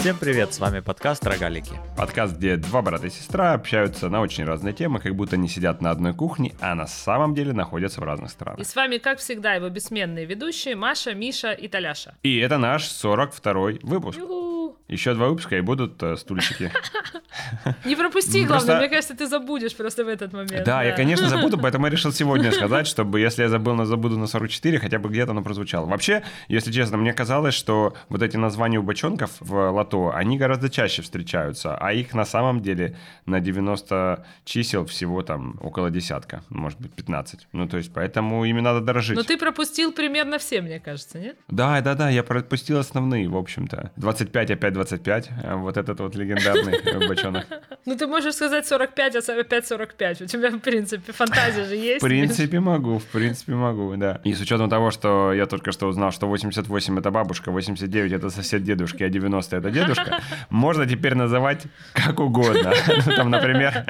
Всем привет, с вами подкаст «Рогалики». Подкаст, где два брата и сестра общаются на очень разные темы, как будто они сидят на одной кухне, а на самом деле находятся в разных странах. И с вами, как всегда, его бессменные ведущие Маша, Миша и Таляша. И это наш 42-й выпуск. Ю-ху. Еще два выпуска и будут э, стульчики. Не пропусти, Ну, главное, мне кажется, ты забудешь просто в этот момент. Да, я, конечно, забуду, поэтому я решил сегодня сказать, чтобы если я забыл, но забуду на 44, хотя бы где-то оно прозвучало. Вообще, если честно, мне казалось, что вот эти названия у бочонков в лото, они гораздо чаще встречаются, а их на самом деле на 90 чисел всего там около десятка, может быть 15. Ну, то есть, поэтому ими надо дорожить. Но ты пропустил примерно все, мне кажется, нет? Да, да, да, я пропустил основные, в общем-то. 25, опять 25, э, вот этот вот легендарный э, бочонок. Ну, ты можешь сказать 45, а опять 45. У тебя, в принципе, фантазия же есть. В принципе, могу, в принципе, могу, да. И с учетом того, что я только что узнал, что 88 это бабушка, 89 это сосед дедушки, а 90 это дедушка, можно теперь называть как угодно. Ну, Там, например,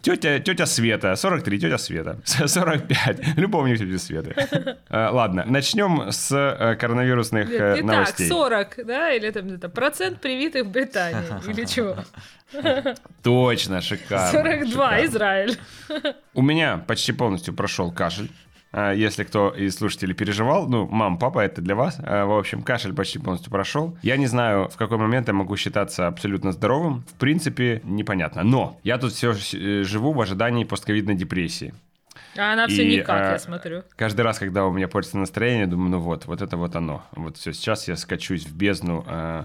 Тетя, тетя Света, 43, тетя Света, 45, любовник тети Светы. Э, Ладно, начнем с э, коронавирусных э, Итак, новостей. 40, да, или там это процент привитых в Британии, или чего? Точно, шикарно. 42, шикарно. Израиль. У меня почти полностью прошел кашель. А, Если кто из слушателей переживал, ну, мам, папа, это для вас. А, В общем, кашель почти полностью прошел. Я не знаю, в какой момент я могу считаться абсолютно здоровым. В принципе, непонятно. Но я тут все живу в ожидании постковидной депрессии. А она все И, никак, а, я смотрю. Каждый раз, когда у меня портится настроение, думаю, ну вот, вот это вот оно. Вот все, сейчас я скачусь в бездну э,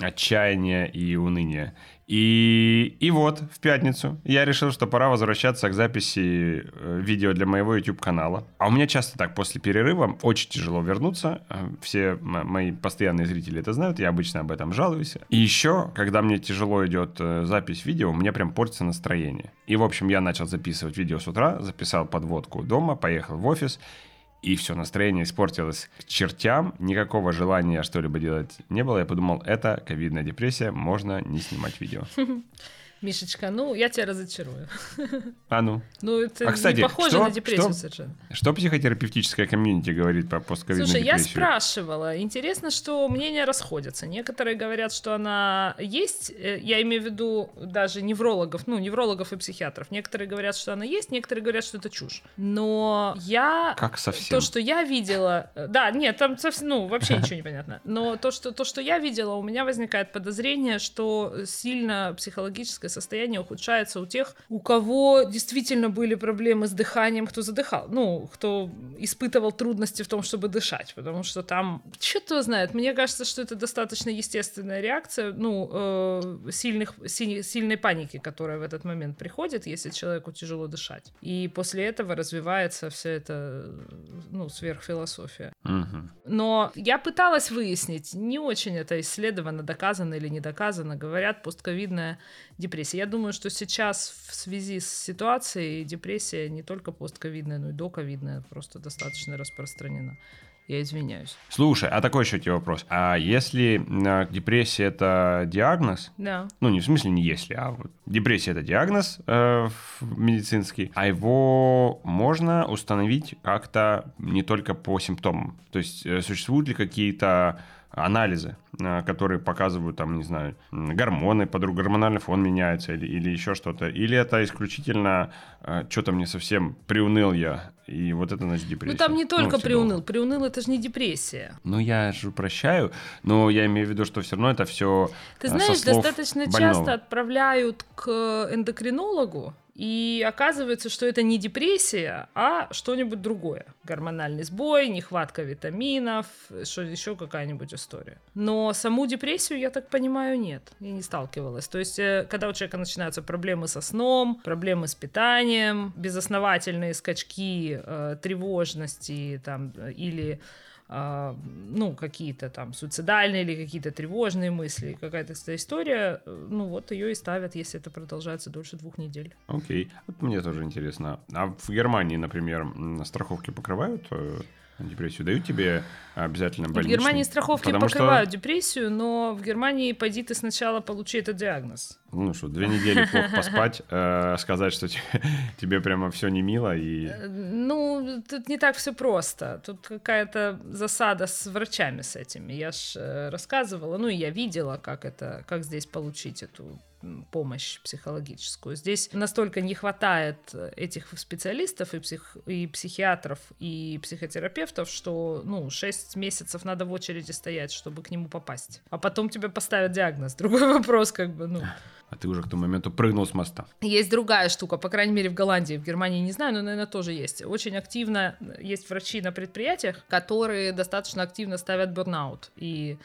отчаяния и уныния. И, и вот, в пятницу я решил, что пора возвращаться к записи э, видео для моего YouTube-канала. А у меня часто так, после перерыва очень тяжело вернуться. Э, Все мои постоянные зрители это знают, я обычно об этом жалуюсь. И еще, когда мне тяжело идет э, запись видео, у меня прям портится настроение. И, в общем, я начал записывать видео с утра, записал подводку дома, поехал в офис, и все, настроение испортилось к чертям, никакого желания что-либо делать не было. Я подумал, это ковидная депрессия, можно не снимать видео. Мишечка, ну, я тебя разочарую. А ну, Ну, это А, кстати, не похоже что- на депрессию что? совершенно. что психотерапевтическая комьюнити говорит по постковидной Слушай, я депрессии? спрашивала. Интересно, что мнения расходятся. Некоторые говорят, что она есть. э, Я имею в виду даже неврологов, ну, неврологов и психиатров. Некоторые говорят, что она есть, некоторые говорят, что это чушь. Но я... Как совсем? То, что я видела... э, Да, нет, там совсем, ну, вообще ничего не понятно. Но то что, то, что я видела, у меня возникает подозрение, что сильно психологическое состояние ухудшается у тех, у кого действительно были проблемы с дыханием, кто задыхал. Ну, кто испытывал трудности в том, чтобы дышать. Потому что там... Что-то знает. Мне кажется, что это достаточно естественная реакция, ну, э, сильных, си- сильной паники, которая в этот момент приходит, если человеку тяжело дышать. И после этого развивается вся эта, ну, сверхфилософия. Но я пыталась выяснить, не очень это исследовано, доказано или не доказано. Говорят, постковидная депрессия. Я думаю, что сейчас в связи с ситуацией депрессия не только постковидная, но и доковидная просто достаточно распространена. Я извиняюсь. Слушай, а такой еще тебе вопрос. А если э, депрессия это диагноз, Да. ну не в смысле не если, а вот депрессия это диагноз э, медицинский, а его можно установить как-то не только по симптомам. То есть э, существуют ли какие-то анализы, э, которые показывают, там, не знаю, гормоны, подруг гормональный фон меняется или, или еще что-то. Или это исключительно что-то мне совсем приуныл я, и вот это значит депрессия. Ну там не только всё приуныл. долго. Приуныл это же не депрессия. Ну, я же прощаю, но я имею в виду, что все равно это все Ты знаешь, достаточно часто отправляют к эндокринологу, и оказывается, что это не депрессия, а что-нибудь другое. Гормональный сбой, нехватка витаминов, что еще какая-нибудь история. Но саму депрессию, я так понимаю, нет. Я не сталкивалась. То есть, э, когда у человека начинаются проблемы со сном, проблемы с питанием, безосновательные скачки э, тревожности там, э, или ну, какие-то там суицидальные или какие-то тревожные мысли, какая-то история, э, ну, вот ее и ставят, если это продолжается дольше двух недель. Окей. Вот мне тоже интересно. А в Германии, например, страховки покрывают? Депрессию? Дают тебе обязательно больничный? В Германии страховки Потому покрывают что... депрессию, но в Германии пойди ты сначала получи этот диагноз. Ну что, две недели плохо поспать, э, сказать, что тебе прямо все не мило и... Э, ну, тут не так все просто. Тут какая-то засада с врачами с этими. Я ж э, рассказывала, ну и я видела, как это, как здесь получить эту помощь психологическую. Здесь настолько не хватает этих специалистов и, псих, и психиатров, и психотерапевтов, что, ну, 6 месяцев надо в очереди стоять, чтобы к нему попасть. А потом тебе поставят диагноз. Другой вопрос, как бы, ну... А ты уже к тому моменту прыгнул с моста. Есть другая штука, по крайней мере в Голландии, в Германии не знаю, но, наверное, тоже есть. Очень активно есть врачи на предприятиях, которые достаточно активно ставят бурнаут. И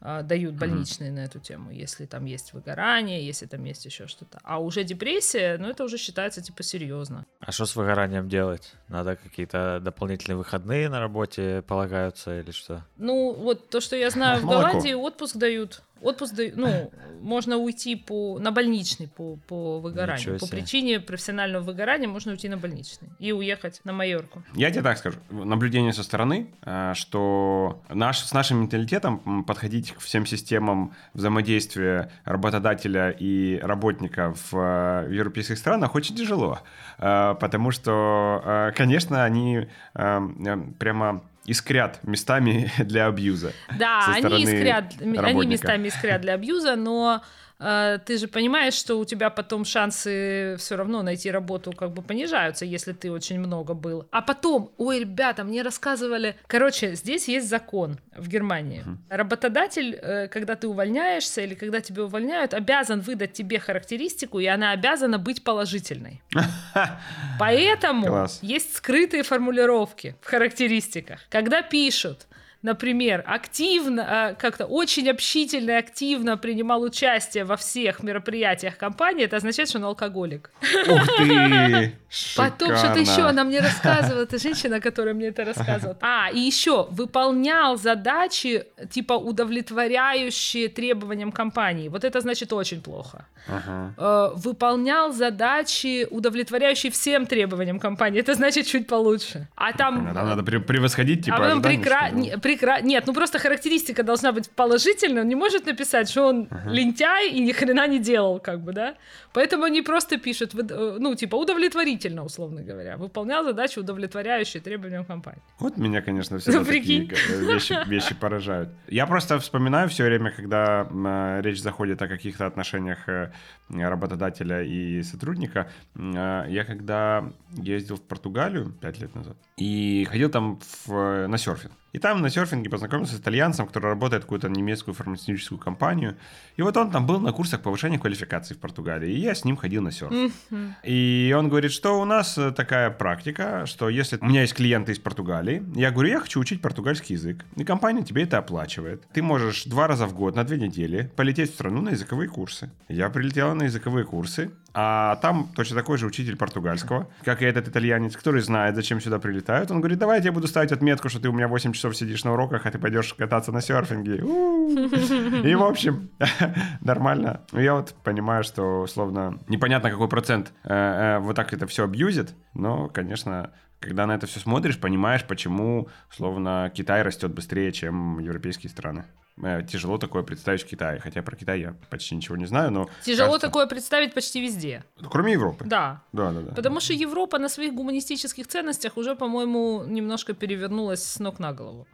дают больничные mm-hmm. на эту тему, если там есть выгорание, если там есть еще что-то. А уже депрессия, ну это уже считается типа серьезно. А что с выгоранием делать? Надо какие-то дополнительные выходные на работе полагаются или что? Ну вот то, что я знаю в Голландии, отпуск дают. Отпуск, ну, можно уйти по, на больничный по, по выгоранию. По причине профессионального выгорания можно уйти на больничный и уехать на Майорку. Я тебе так скажу. Наблюдение со стороны, э, что наш, с нашим менталитетом подходить к всем системам взаимодействия работодателя и работника в, в европейских странах очень тяжело. Э, потому что, э, конечно, они прямо искрят местами для абьюза. Да, они искрят, они местами искрят для абьюза, но ты же понимаешь, что у тебя потом шансы все равно найти работу как бы понижаются, если ты очень много был. А потом, ой, ребята, мне рассказывали, короче, здесь есть закон в Германии. Работодатель, э, когда ты увольняешься или когда тебя увольняют, обязан выдать тебе характеристику, и она обязана быть положительной. Поэтому есть скрытые формулировки в характеристиках. Когда пишут, например, активно, а, как-то очень общительно и активно принимал участие во всех мероприятиях компании, это означает, что он алкоголик. Ух ты! Потом что-то еще она мне рассказывала, это женщина, которая мне это рассказывала. А, и еще выполнял задачи, типа удовлетворяющие требованиям компании. Вот это значит очень плохо. Ага. Э, выполнял задачи, удовлетворяющие всем требованиям компании. Это значит чуть получше. А там... Там надо превосходить, типа, а потом прекра прекра... Нет, ну просто характеристика должна быть положительная. Он не может написать, что он uh-huh. лентяй и ни хрена не делал, как бы, да? Поэтому они просто пишут, э, ну, типа, удовлетворительно, условно говоря. Выполнял задачи, удовлетворяющие требованиям компании. Вот меня, конечно, все ну, такие вещи, вещи поражают. Я просто вспоминаю все время, когда э, речь заходит о каких-то отношениях э, работодателя и сотрудника. Я когда ездил в Португалию пять лет назад и ходил там в, на серфинг. И там на серфинге познакомился с итальянцем, который работает в какую-то немецкую фармацевтическую компанию. И вот он там был на курсах повышения квалификации в Португалии. И я с ним ходил на серф. Mm-hmm. И он говорит, что у нас э, такая практика, что если у меня есть клиенты из Португалии, я говорю, я хочу учить португальский язык. И компания тебе это оплачивает. Ты можешь два раза в год на две недели полететь в страну на языковые курсы. Я прилетела на языковые курсы. А там точно такой же учитель португальского, как и этот итальянец, который знает, зачем сюда прилетают. Он говорит, давай я буду ставить отметку, что ты у меня 8 часов сидишь на уроках, а ты пойдешь кататься на серфинге. И, в общем, нормально. Я вот понимаю, что, условно, непонятно, какой процент э, э, вот так это все абьюзит, но, конечно, когда на это все смотришь, понимаешь, почему, словно, Китай растет быстрее, чем европейские страны. Э, тяжело такое представить в Китае. Хотя про Китай я почти ничего не знаю, но... Тяжело кажется... такое представить почти везде. Кроме Европы. Да. Да, да, да. Потому что Европа на своих гуманистических ценностях уже, по-моему, немножко перевернулась с ног на голову.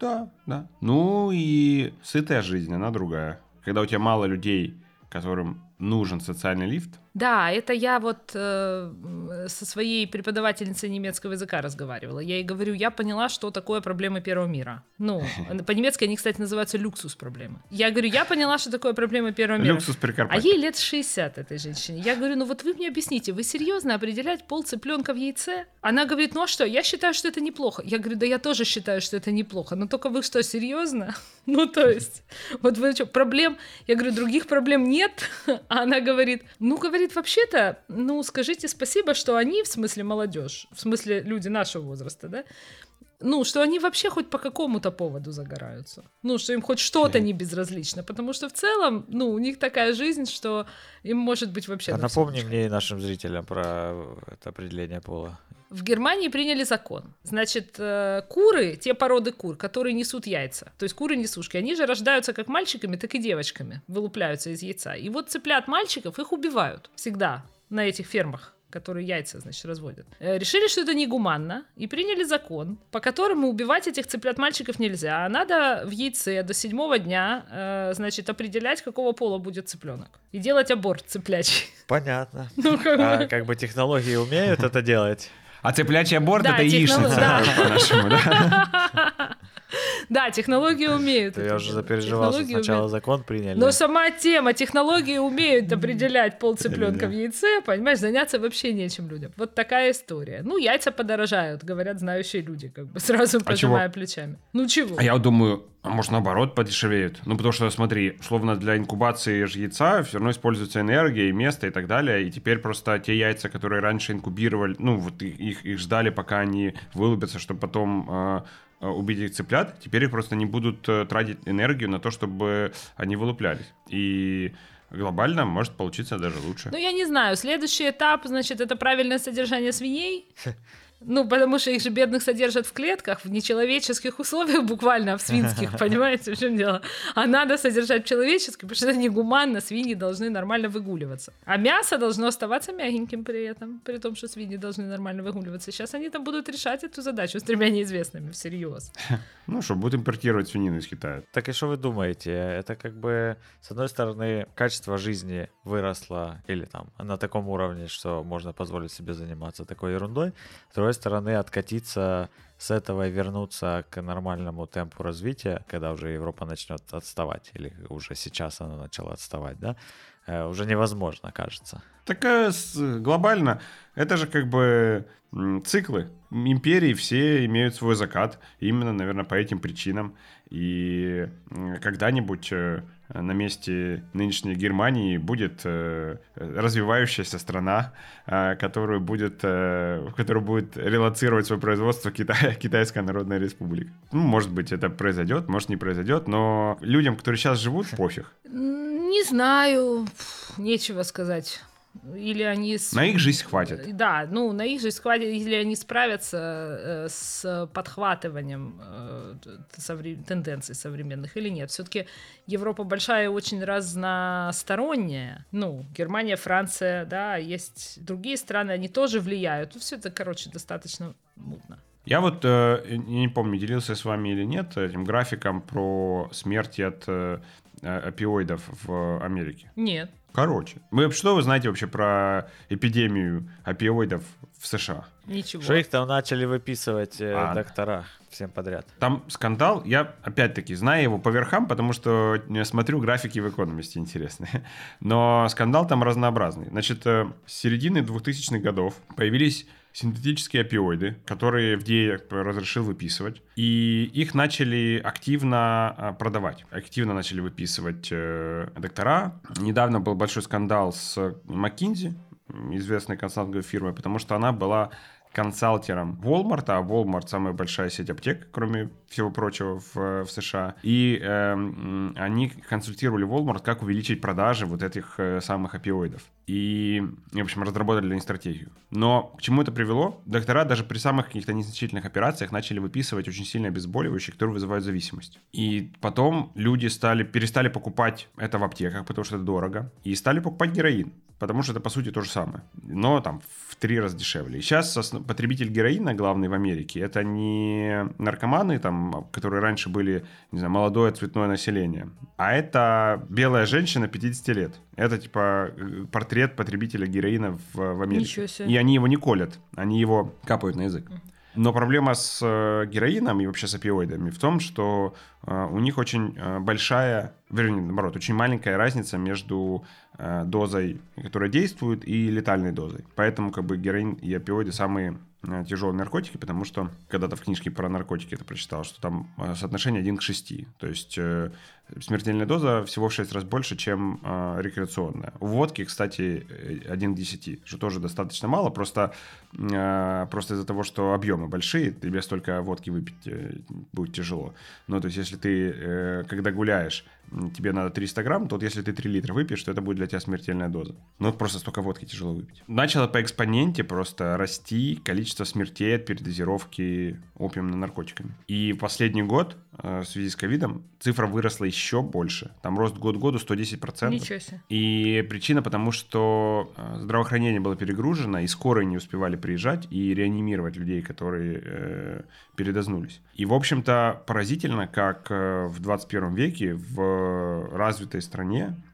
Да, да. Ну и сытая жизнь, она другая. Когда у тебя мало людей, которым нужен социальный лифт, да, это я вот э, со своей преподавательницей немецкого языка разговаривала. Я ей говорю, я поняла, что такое проблемы первого мира. Ну, по-немецки они, кстати, называются люксус проблемы. Я говорю, я поняла, что такое проблемы первого мира. Люксус А ей лет 60 этой женщине. Я говорю, ну вот вы мне объясните, вы серьезно определять пол цыпленка в яйце? Она говорит, ну а что, я считаю, что это неплохо. Я говорю, да я тоже считаю, что это неплохо. Но только вы что, серьезно? Ну, то есть, вот вы что, проблем, я говорю, других проблем нет? А она говорит, ну, говорит, говорит, вообще-то, ну, скажите спасибо, что они, в смысле молодежь, в смысле люди нашего возраста, да, ну, что они вообще хоть по какому-то поводу загораются. Ну, что им хоть что-то не безразлично. Потому что в целом, ну, у них такая жизнь, что им может быть вообще... А напомни мне и нашим зрителям про это определение пола. В Германии приняли закон. Значит, э, куры, те породы кур, которые несут яйца, то есть куры-несушки, они же рождаются как мальчиками, так и девочками, вылупляются из яйца. И вот цыплят мальчиков их убивают всегда на этих фермах которые яйца, значит, разводят, э, решили, что это негуманно, и приняли закон, по которому убивать этих цыплят-мальчиков нельзя, а надо в яйце до седьмого дня, э, значит, определять, какого пола будет цыпленок. И делать аборт цыплячий. Понятно. Ну, как, а, бы... как бы технологии умеют это делать. А цыплячий аборт да, это яичница, да. по-нашему, да? Да, технологии умеют. Я уже запереживался, сначала закон приняли. Но сама тема, технологии умеют определять пол цыпленка в яйце, понимаешь, заняться вообще нечем людям. Вот такая история. Ну, яйца подорожают, говорят знающие люди, как бы сразу а пожимая плечами. Ну чего? А я думаю, а может наоборот подешевеют? Ну, потому что, смотри, словно для инкубации яйца все равно используется энергия и место и так далее. И теперь просто те яйца, которые раньше инкубировали, ну, вот их, их ждали, пока они вылупятся, чтобы потом Э, убить этих цыплят, теперь их просто не будут э, тратить энергию на то, чтобы они вылуплялись. И глобально может получиться даже лучше. Ну, я не знаю. Следующий этап, значит, это правильное содержание свиней. Ну, потому что их же бедных содержат в клетках, в нечеловеческих условиях буквально, а в свинских, понимаете, в чем дело? А надо содержать в человеческих, потому что это негуманно, свиньи должны нормально выгуливаться. А мясо должно оставаться мягеньким при этом, при том, что свиньи должны нормально выгуливаться. Сейчас они там будут решать эту задачу с тремя неизвестными, всерьез. Ну что, будут импортировать свинину из Китая. Так и что вы думаете? Это как бы, с одной стороны, качество жизни выросло или там на таком уровне, что можно позволить себе заниматься такой ерундой. С другой стороны, откатиться с этого и вернуться к нормальному темпу развития, когда уже Европа начнет отставать, или уже сейчас она начала отставать, да, э, уже невозможно, кажется. Так глобально, это же как бы циклы. Империи все имеют свой закат, именно, наверное, по этим причинам. И когда-нибудь э, на месте нынешней Германии будет э, развивающаяся страна, э, которую будет, в которую будет релацировать свое производство Китай, Китайская Народная Республика. Ну, может быть, это произойдет, может, не произойдет, но людям, которые сейчас живут, пофиг. Не знаю, нечего сказать или они... На их жизнь хватит. Да, ну, на их жизнь хватит, или они справятся э, с подхватыванием э, тенденций современных или нет. все таки Европа большая и очень разносторонняя. Ну, Германия, Франция, да, есть другие страны, они тоже влияют. Ну, все это, короче, достаточно мутно. Я вот, э, не помню, делился с вами или нет этим графиком про смерти от э, опиоидов в Америке. Нет. Короче, вы что вы знаете вообще про эпидемию опиоидов в США? Ничего. Что их там начали выписывать э, а, доктора всем подряд. Там скандал, я опять-таки знаю его по верхам, потому что смотрю графики в экономисте интересные. Но скандал там разнообразный. Значит, э, с середины 2000-х годов появились синтетические опиоиды, которые FDA разрешил выписывать. И их начали активно а, продавать. Активно начали выписывать э, доктора. Недавно был большой скандал с McKinsey, известной консалтинговой фирмой, потому что она была консалтером Walmart, а Walmart самая большая сеть аптек, кроме всего прочего, в, в США. И э, они консультировали Walmart, как увеличить продажи вот этих э, самых опиоидов. И, в общем, разработали для них стратегию. Но к чему это привело? Доктора даже при самых каких-то незначительных операциях начали выписывать очень сильно обезболивающие, которые вызывают зависимость. И потом люди стали, перестали покупать это в аптеках, потому что это дорого, и стали покупать героин потому что это, по сути, то же самое, но там в три раза дешевле. И сейчас потребитель героина главный в Америке, это не наркоманы, там, которые раньше были, не знаю, молодое цветное население, а это белая женщина 50 лет. Это, типа, портрет потребителя героина в, в Америке. И они его не колят, они его капают на язык. Но проблема с э, героином и вообще с опиоидами в том, что э, у них очень э, большая, вернее, наоборот, очень маленькая разница между дозой, которая действует, и летальной дозой. Поэтому как бы героин и опиоиды самые тяжелые наркотики, потому что когда-то в книжке про наркотики это прочитал, что там соотношение 1 к 6. То есть смертельная доза всего в 6 раз больше, чем э, рекреационная. У водки, кстати, 1 к 10, что тоже достаточно мало, просто, э, просто из-за того, что объемы большие, тебе столько водки выпить э, будет тяжело. Ну, то есть, если ты, э, когда гуляешь, тебе надо 300 грамм, то вот если ты 3 литра выпьешь, то это будет для тебя смертельная доза. Ну, просто столько водки тяжело выпить. Начало по экспоненте просто расти количество смертей от передозировки опиумными наркотиками. И в последний год в связи с ковидом цифра выросла еще больше. Там рост год году 110%. Ничего себе. И причина потому, что э, здравоохранение было перегружено, и скорые не успевали приезжать и реанимировать людей, которые э, передознулись. И, в общем-то, поразительно, как э, в 21 веке в развитой стране э,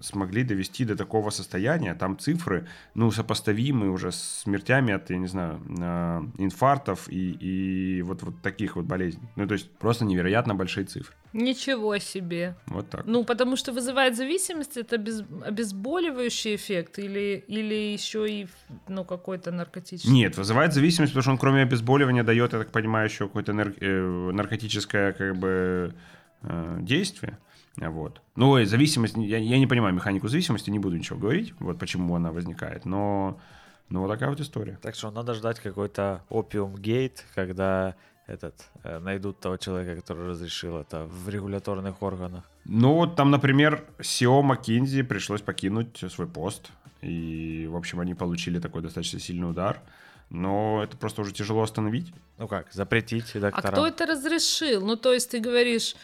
смогли довести до такого состояния. Там цифры, ну, сопоставимые уже с смертями от, я не знаю, э, инфарктов и, и вот, вот таких вот болезней. Ну, то есть просто невероятно большие цифры. Ничего себе. Вот так. Ну, потому что вызывает зависимость, это без, обезболивающий эффект или, или еще и ну, какой-то наркотический? Нет, вызывает зависимость, потому что он кроме обезболивания дает, я так понимаю, еще какое-то нар- э, наркотическое как бы э, действие. Вот. Ну, и зависимость, я, я не понимаю механику зависимости, не буду ничего говорить, вот почему она возникает, но, но вот такая вот история. Так что надо ждать какой-то опиум-гейт, когда этот, э, найдут того человека, который разрешил это в регуляторных органах. Ну, вот там, например, SEO McKinsey пришлось покинуть свой пост. И, в общем, они получили такой достаточно сильный удар. Но это просто уже тяжело остановить. Ну как, запретить докторам. А кто это разрешил? Ну, то есть ты говоришь,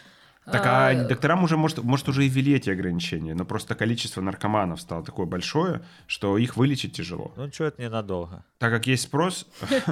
так а, а докторам уже, может, может, уже и ввели эти ограничения, но просто количество наркоманов стало такое большое, что их вылечить тяжело. Ну, что это ненадолго. Так как есть спрос,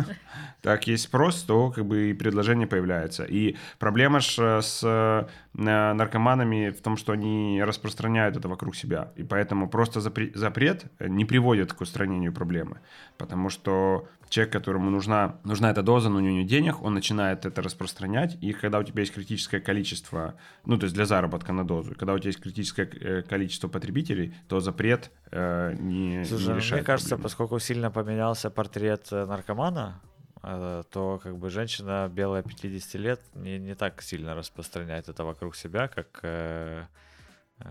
так есть спрос, то как бы и предложение появляется. И проблема же с э, наркоманами в том, что они распространяют это вокруг себя. И поэтому просто запрет не приводит к устранению проблемы. Потому что человек, которому нужна, нужна эта доза, но у него нет денег, он начинает это распространять, и когда у тебя есть критическое количество, ну, то есть для заработка на дозу, когда у тебя есть критическое э, количество потребителей, то запрет э, не, Слушай, не решает Мне кажется, проблему. поскольку сильно поменялся портрет э, наркомана, э, то как бы женщина белая 50 лет не, не так сильно распространяет это вокруг себя, как э,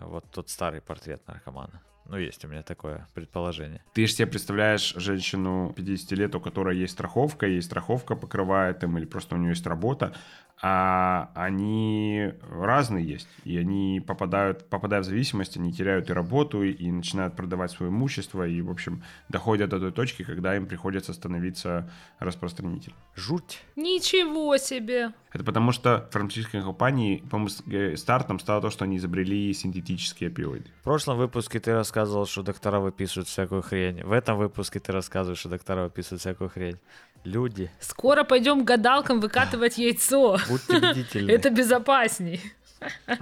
вот тот старый портрет наркомана. Ну, есть у меня такое предположение. Ты же себе представляешь женщину 50 лет, у которой есть страховка, ей страховка покрывает им, или просто у нее есть работа, а они разные есть, и они попадают, попадая в зависимость, они теряют и работу, и начинают продавать свое имущество, и, в общем, доходят до той точки, когда им приходится становиться распространителем. Жуть. Ничего себе! Это потому что фармацевтические компании, по-моему, стартом стало то, что они изобрели синтетические опиоиды. В прошлом выпуске ты рассказывал, что доктора выписывают всякую хрень. В этом выпуске ты рассказываешь, что доктора выписывают всякую хрень. Люди. Скоро пойдем к гадалкам выкатывать яйцо. Будьте бдительны. Это безопасней.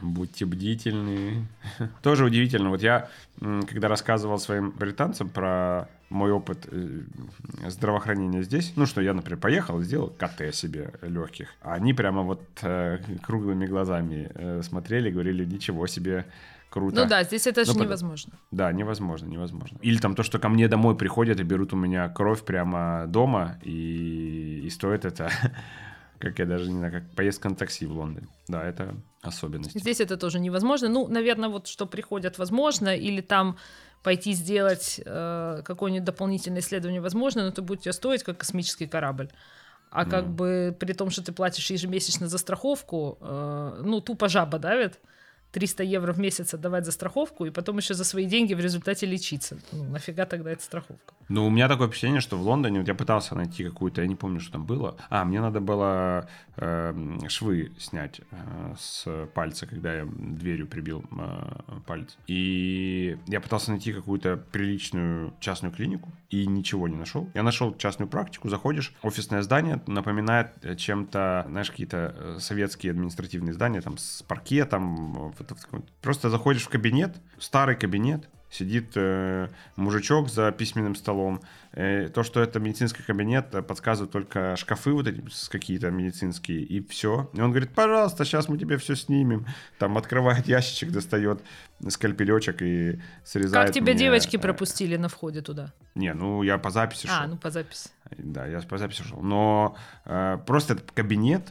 Будьте бдительны. Тоже удивительно. Вот я, когда рассказывал своим британцам про мой опыт э, здравоохранения здесь, ну что я, например, поехал и сделал КТ себе легких, а они прямо вот э, круглыми глазами э, смотрели, говорили, ничего себе, круто. Ну да, здесь это же ну, невозможно. Да, невозможно, невозможно. Или там то, что ко мне домой приходят и берут у меня кровь прямо дома, и, и стоит это как я даже не знаю, как поездка на такси в Лондоне. Да, это особенность. Здесь это тоже невозможно. Ну, наверное, вот что приходят, возможно, или там пойти сделать э, какое-нибудь дополнительное исследование возможно, но это будет тебе стоить как космический корабль. А mm. как бы при том, что ты платишь ежемесячно за страховку, э, ну, тупо жаба давит. 300 евро в месяц отдавать за страховку и потом еще за свои деньги в результате лечиться. Ну, нафига тогда эта страховка? Ну, у меня такое впечатление, что в Лондоне, вот я пытался найти какую-то, я не помню, что там было. А, мне надо было э, швы снять э, с пальца, когда я дверью прибил э, палец. И я пытался найти какую-то приличную частную клинику и ничего не нашел. Я нашел частную практику, заходишь, офисное здание напоминает чем-то, знаешь, какие-то э, советские административные здания, там, с паркетом, Просто заходишь в кабинет, старый кабинет, сидит э, мужичок за письменным столом, то, что это медицинский кабинет, э, подсказывают только шкафы вот эти какие-то медицинские, и все. И он говорит, пожалуйста, сейчас мы тебе все снимем. Там открывает ящичек, достает скальпелечек и срезает Как тебя мне... девочки пропустили на входе туда? Не, ну я по записи шел. А, ну по записи. Да, я по записи шел. Но э, просто этот кабинет...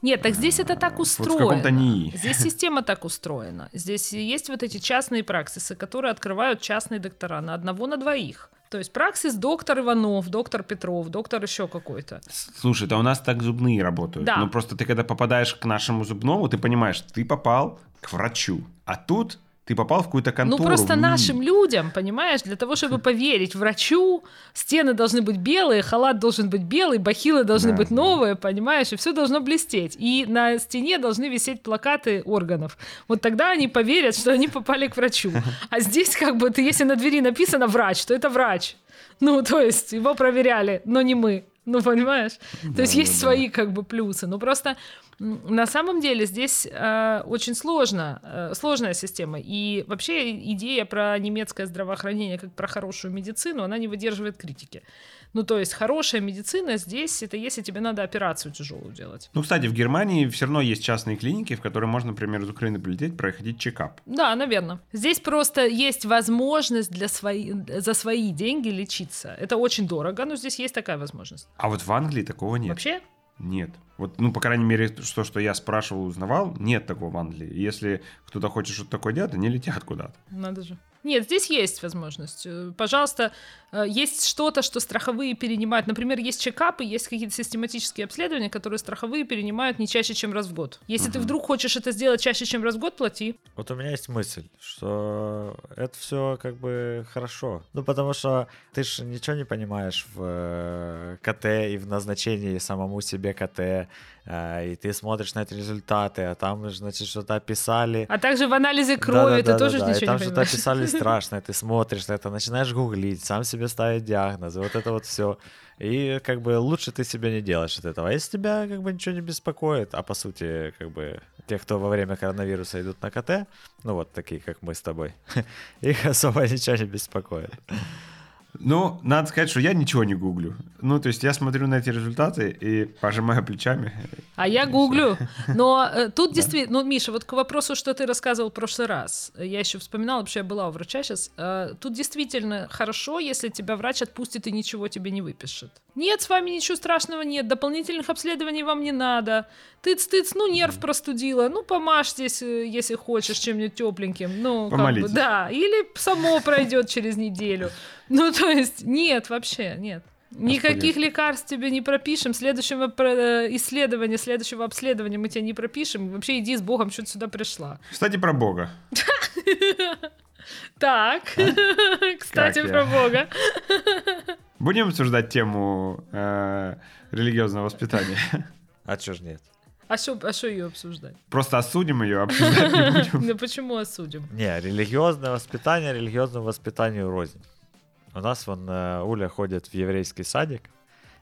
Нет, так здесь это так устроено. Вот в каком-то НИИ. Здесь система так устроена. Здесь есть вот эти частные праксисы, которые открывают частные доктора на одного, на двоих. То есть праксис доктор Иванов, доктор Петров, доктор еще какой-то. Слушай, это у нас так зубные работают. Да. Ну просто ты когда попадаешь к нашему зубному, ты понимаешь, ты попал к врачу. А тут ты попал в какую-то контору. Ну просто нашим людям, понимаешь, для того, чтобы поверить врачу, стены должны быть белые, халат должен быть белый, бахилы должны да. быть новые, понимаешь, и все должно блестеть. И на стене должны висеть плакаты органов. Вот тогда они поверят, что они попали к врачу. А здесь как бы, ты, если на двери написано «врач», то это врач. Ну, то есть его проверяли, но не мы. Ну, понимаешь? Да, То есть да, есть да. свои как бы плюсы. Ну, просто на самом деле здесь э, очень сложно, э, сложная система. И вообще идея про немецкое здравоохранение как про хорошую медицину, она не выдерживает критики. Ну, то есть хорошая медицина здесь, это если тебе надо операцию тяжелую делать. Ну, кстати, в Германии все равно есть частные клиники, в которые можно, например, из Украины прилететь, проходить чекап. Да, наверное. Здесь просто есть возможность для свои, за свои деньги лечиться. Это очень дорого, но здесь есть такая возможность. А вот в Англии такого нет. Вообще? Нет. Вот, ну, по крайней мере, то, что я спрашивал, узнавал, нет такого в Англии. Если кто-то хочет что-то такое делать, они летят куда-то. Надо же. Нет, здесь есть возможность. Э, пожалуйста, э, есть что-то, что страховые перенимают. Например, есть чекапы, есть какие-то систематические обследования, которые страховые перенимают не чаще, чем раз в год. Если угу. ты вдруг хочешь это сделать чаще, чем раз в год, плати. Вот у меня есть мысль, что это все как бы хорошо. Ну, потому что ты же ничего не понимаешь в э, КТ и в назначении самому себе КТ и ты смотришь на эти результаты, а там, значит, что-то описали. А также в анализе крови да, да, ты да, тоже да, ничего и там не что-то описали страшное, ты смотришь на это, начинаешь гуглить, сам себе ставить диагнозы, вот это вот все. И как бы лучше ты себе не делаешь от этого. А если тебя как бы ничего не беспокоит, а по сути, как бы те, кто во время коронавируса идут на КТ, ну вот такие, как мы с тобой, их особо ничего не беспокоит. Ну, надо сказать, что я ничего не гуглю. Ну, то есть я смотрю на эти результаты и пожимаю плечами. А я гуглю. Но э, тут да? действительно, ну, Миша, вот к вопросу, что ты рассказывал в прошлый раз. Я еще вспоминала, потому что я была у врача сейчас. Э, тут действительно хорошо, если тебя врач отпустит и ничего тебе не выпишет. Нет, с вами ничего страшного нет, дополнительных обследований вам не надо. Тыц-тыц, ну, нерв простудила, ну, помажь здесь, э, если хочешь, чем-нибудь тепленьким. Ну, как бы, да. Или само пройдет через неделю. Ну, то есть, нет, вообще, нет. Никаких лекарств тебе не пропишем. Следующего э, исследования, следующего обследования мы тебе не пропишем. Вообще иди с Богом, что ты сюда пришла. Кстати, про Бога. Так, а? кстати, про Бога. Будем обсуждать тему э, религиозного воспитания? А чё ж нет? А что а шо ее обсуждать? Просто осудим ее, обсуждать не будем. Ну почему осудим? Не, религиозное воспитание религиозному воспитанию рознь. У нас вон э, Уля ходит в еврейский садик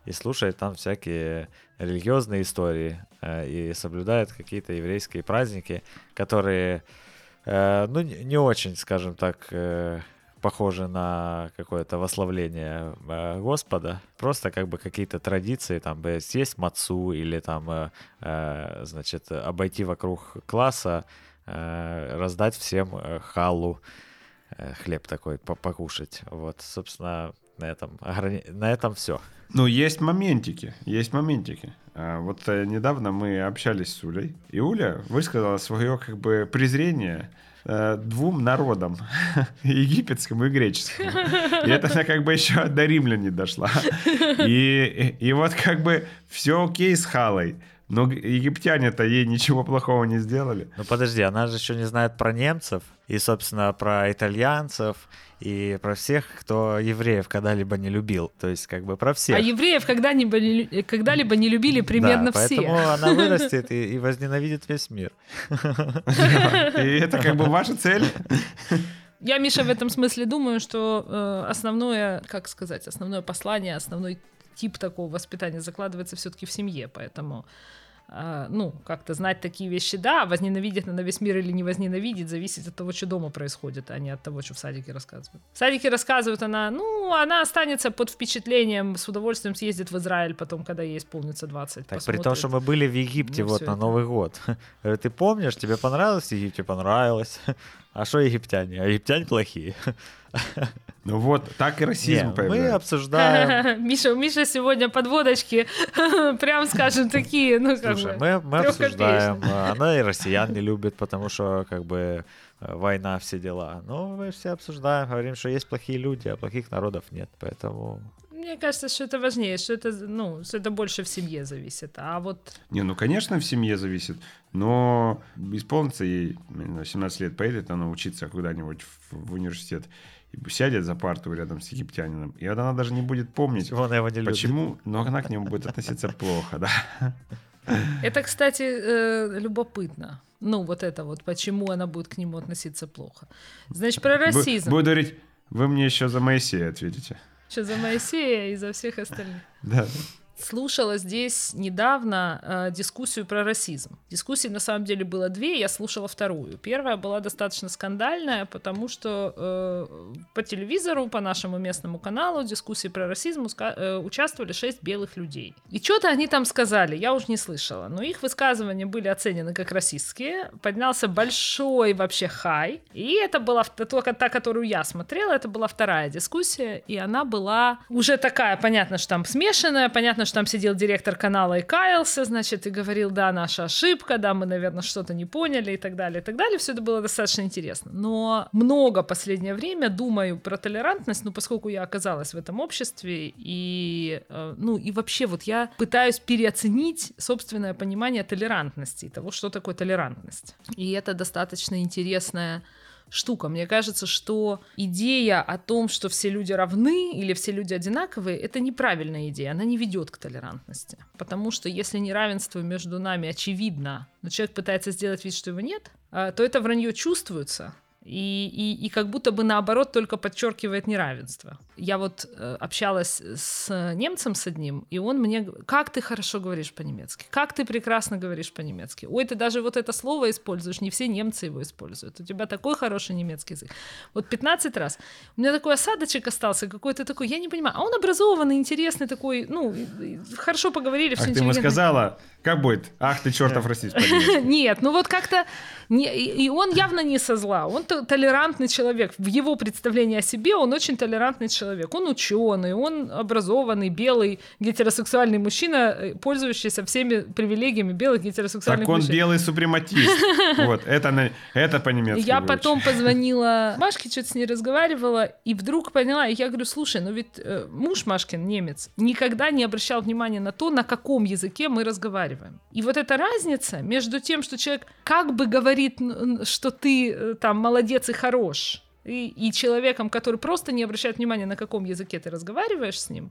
и слушает там всякие религиозные истории э, и соблюдает какие-то еврейские праздники, которые, э, ну, не очень, скажем так, похожи на какое-то вославление Господа. Просто как бы какие-то традиции, там, съесть мацу или там, значит, обойти вокруг класса, раздать всем халу Э, хлеб такой покушать. Вот, собственно, на этом, на этом все. Ну, есть моментики, есть моментики. А, вот э, недавно мы общались с Улей, и Уля высказала свое как бы презрение э, двум народам, египетскому и греческому. И это она как бы еще до римлян не дошла. И, и, и вот как бы все окей с Халой. Но египтяне-то ей ничего плохого не сделали. Ну подожди, она же еще не знает про немцев и, собственно, про итальянцев и про всех, кто евреев когда-либо не любил. То есть, как бы про всех. А евреев когда-либо не, когда-либо не любили примерно да, все. Поэтому она вырастет и, и возненавидит весь мир. И это как бы ваша цель? Я, Миша, в этом смысле думаю, что э, основное, как сказать, основное послание, основной тип такого воспитания закладывается все-таки в семье, поэтому ну, как-то знать такие вещи, да, возненавидеть на весь мир или не возненавидеть, зависит от того, что дома происходит, а не от того, что в садике рассказывают. В садике рассказывают она, ну, она останется под впечатлением, с удовольствием съездит в Израиль потом, когда ей исполнится 20. Так, при том, что мы были в Египте ну, вот на это. Новый год. Ты помнишь, тебе понравилось в Египте? Понравилось. А что египтяне? А египтяне плохие. Ну вот, так и расизм Не, Мы обсуждаем... Миша, Миша сегодня подводочки, прям скажем, такие, ну как Слушай, бы, мы, мы обсуждаем. Она и россиян не любит, потому что как бы э, война, все дела. Но мы все обсуждаем, говорим, что есть плохие люди, а плохих народов нет, поэтому... Мне кажется, что это важнее, что это, ну, что это больше в семье зависит. А вот... Не, ну, конечно, в семье зависит, но исполнится ей 17 лет, поедет она учиться куда-нибудь в, в университет и сядет за парту рядом с египтянином, и она даже не будет помнить, она его не почему, любит. но она к нему будет относиться плохо, да. Это, кстати, э, любопытно. Ну, вот это вот, почему она будет к нему относиться плохо. Значит, про расизм. Буду говорить, вы мне еще за Моисея ответите. Еще за Моисея и за всех остальных. Да слушала здесь недавно э, дискуссию про расизм. Дискуссий на самом деле было две, я слушала вторую. Первая была достаточно скандальная, потому что э, по телевизору, по нашему местному каналу дискуссии про расизм э, участвовали шесть белых людей. И что-то они там сказали, я уже не слышала, но их высказывания были оценены как расистские, поднялся большой вообще хай, и это была только та, которую я смотрела, это была вторая дискуссия, и она была уже такая, понятно, что там смешанная, понятно, что там сидел директор канала и каялся, значит, и говорил, да, наша ошибка, да, мы, наверное, что-то не поняли и так далее, и так далее. Все это было достаточно интересно. Но много последнее время думаю про толерантность, ну, поскольку я оказалась в этом обществе, и, э, ну, и вообще вот я пытаюсь переоценить собственное понимание толерантности, того, что такое толерантность. И это достаточно интересная штука. Мне кажется, что идея о том, что все люди равны или все люди одинаковые, это неправильная идея, она не ведет к толерантности. Потому что если неравенство между нами очевидно, но человек пытается сделать вид, что его нет, а, то это вранье чувствуется, и, и, и как будто бы наоборот только подчеркивает неравенство. Я вот э, общалась с немцем с одним, и он мне, как ты хорошо говоришь по-немецки, как ты прекрасно говоришь по-немецки. Ой, ты даже вот это слово используешь, не все немцы его используют. У тебя такой хороший немецкий язык. Вот 15 раз. У меня такой осадочек остался, какой-то такой, я не понимаю. А он образованный, интересный такой, ну, хорошо поговорили, все Ах, ты ему сказала, как будет? Ах, ты чертов расист. Нет, ну вот как-то... И он явно не со зла. Он толерантный человек. В его представлении о себе он очень толерантный человек. Он ученый, он образованный, белый, гетеросексуальный мужчина, э, пользующийся всеми привилегиями белых гетеросексуальных так мужчин. Так он белый супрематист. Вот, это, это по-немецки. Я потом позвонила Машке, что-то с ней разговаривала, и вдруг поняла, и я говорю, слушай, ну ведь э, муж Машкин, немец, никогда не обращал внимания на то, на каком языке мы разговариваем. И вот эта разница между тем, что человек как бы говорит, что ты э, там молодец и хорош, и, и человеком, который просто не обращает внимания, на каком языке ты разговариваешь с ним,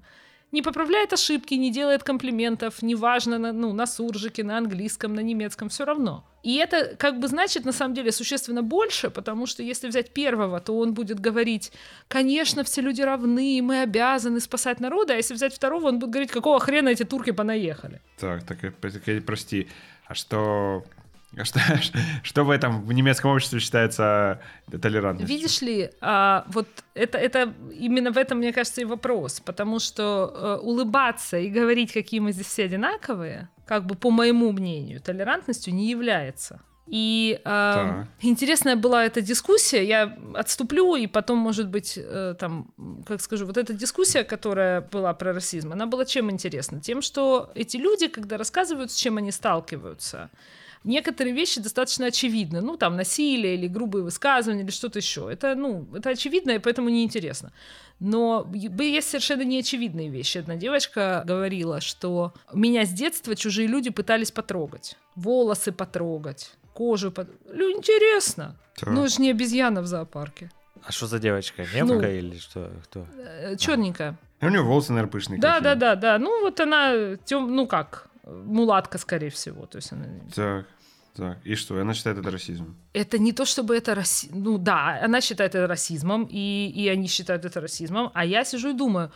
не поправляет ошибки, не делает комплиментов, неважно, на, ну, на суржике, на английском, на немецком, все равно. И это как бы значит на самом деле существенно больше, потому что если взять первого, то он будет говорить, конечно, все люди равны, мы обязаны спасать народа, а если взять второго, он будет говорить, какого хрена эти турки понаехали. Так, так, так прости, а что что, что в этом в немецком обществе считается толерантностью? Видишь ли, а, вот это, это именно в этом, мне кажется, и вопрос, потому что а, улыбаться и говорить, какие мы здесь все одинаковые, как бы по моему мнению, толерантностью не является. И э, интересная была эта дискуссия. Я отступлю, и потом, может быть, э, там, как скажу, вот эта дискуссия, которая была про расизм, она была чем интересна? Тем, что эти люди, когда рассказывают, с чем они сталкиваются, некоторые вещи достаточно очевидны. Ну, там, насилие или грубые высказывания или что-то еще. Это, ну, это очевидно, и поэтому неинтересно. Но есть совершенно неочевидные вещи. Одна девочка говорила, что меня с детства чужие люди пытались потрогать. Волосы потрогать, кожу потрогать. Интересно. Да. Ну, же не обезьяна в зоопарке. А что за девочка? Немка ну, или что? Кто? Э, Черненькая. А у нее волосы, наверное, пышные. Да, да, да, да. Ну, вот она, тем, ну как, мулатка, скорее всего. То есть она... Так. Так, и что? Она считает это расизмом? Это не то, чтобы это расизм. Ну да, она считает это расизмом, и, и они считают это расизмом, а я сижу и думаю,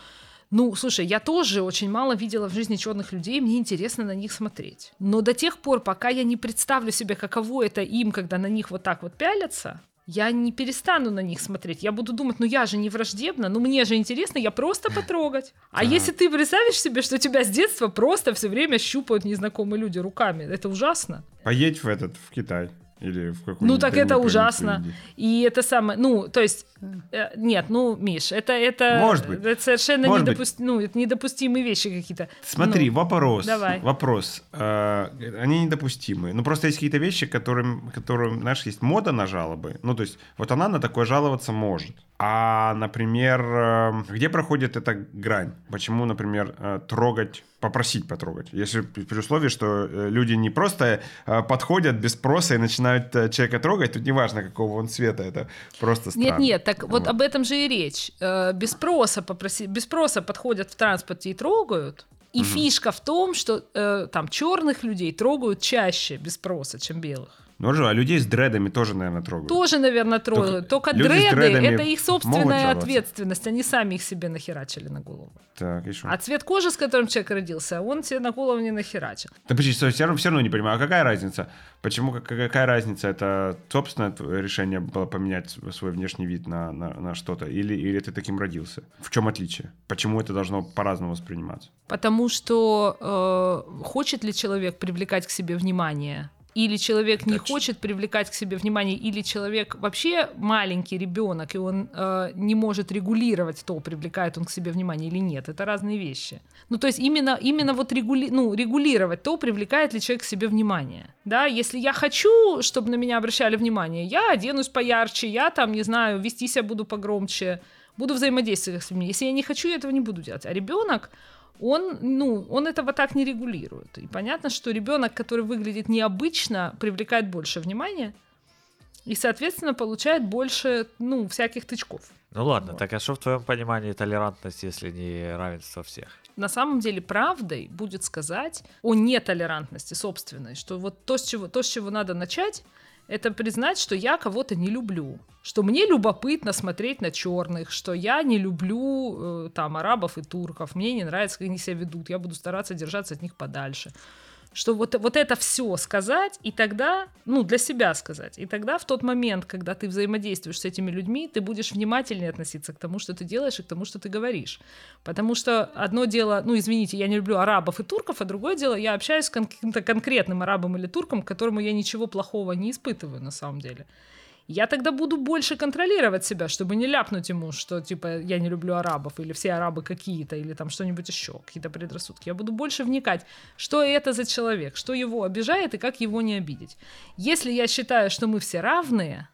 Ну, слушай, я тоже очень мало видела в жизни черных людей, мне интересно на них смотреть. Но до тех пор, пока я не представлю себе, каково это им, когда на них вот так вот пялятся, я не перестану на них смотреть. Я буду думать, ну я же не враждебна, ну мне же интересно, я просто потрогать. А ага. если ты представишь себе, что тебя с детства просто все время щупают незнакомые люди руками, это ужасно. Поедь в этот, в Китай. Или в какую Ну так это ужасно. И это самое, ну, то есть, э, нет, ну, Миш, это, это, Может быть. это совершенно Может недопуст... ну, это недопустимые вещи какие-то. Смотри, ну, вопрос. Давай. Вопрос. Э, они недопустимые. Ну, просто есть какие-то вещи, которым, которым, знаешь, есть мода на жалобы. Ну, то есть, вот она на такое жаловаться может. А, например, э, где проходит эта грань? Почему, например, э, трогать, попросить потрогать? Если при условии, что э, люди не просто подходят без спроса и начинают человека трогать, тут неважно, какого он цвета, это просто странно. Нет, нет, так вот, вот об этом же и речь. Без спроса, попроси, без спроса подходят в транспорте и трогают, и угу. фишка в том, что э, там черных людей трогают чаще без спроса, чем белых. Ну же, а людей с дредами тоже, наверное, трогают. Тоже, наверное, трогают. Только, Только дреды — это их собственная ответственность. Они сами их себе нахерачили на голову. Так, что? А цвет кожи, с которым человек родился, он себе на голову не нахерачил. Да почти, все равно, все равно не понимаю, а какая разница? Почему, какая разница? Это собственное решение было поменять свой внешний вид на, на, на что-то? Или, или ты таким родился? В чем отличие? Почему это должно по-разному восприниматься? Потому что э, хочет ли человек привлекать к себе внимание или человек не хочет привлекать к себе внимание, или человек вообще маленький ребенок, и он э, не может регулировать то, привлекает он к себе внимание или нет. Это разные вещи. Ну, то есть именно, именно вот регули, ну, регулировать то, привлекает ли человек к себе внимание. Да, если я хочу, чтобы на меня обращали внимание, я оденусь поярче, я там, не знаю, вести себя буду погромче, буду взаимодействовать с людьми. Если я не хочу, я этого не буду делать. А ребенок, он, ну, он этого так не регулирует. И понятно, что ребенок, который выглядит необычно, привлекает больше внимания и, соответственно, получает больше, ну, всяких тычков. Ну ладно, вот. так а что в твоем понимании толерантность, если не равенство всех? На самом деле правдой будет сказать о нетолерантности собственной, что вот то, с чего, то, с чего надо начать, это признать, что я кого-то не люблю, что мне любопытно смотреть на черных, что я не люблю э, там арабов и турков, мне не нравится, как они себя ведут, я буду стараться держаться от них подальше что вот, вот это все сказать, и тогда, ну, для себя сказать, и тогда в тот момент, когда ты взаимодействуешь с этими людьми, ты будешь внимательнее относиться к тому, что ты делаешь, и к тому, что ты говоришь. Потому что одно дело, ну, извините, я не люблю арабов и турков, а другое дело, я общаюсь с каким-то конкретным арабом или турком, к которому я ничего плохого не испытываю на самом деле я тогда буду больше контролировать себя, чтобы не ляпнуть ему, что типа я не люблю арабов, или все арабы какие-то, или там что-нибудь еще, какие-то предрассудки. Я буду больше вникать, что это за человек, что его обижает и как его не обидеть. Если я считаю, что мы все равные,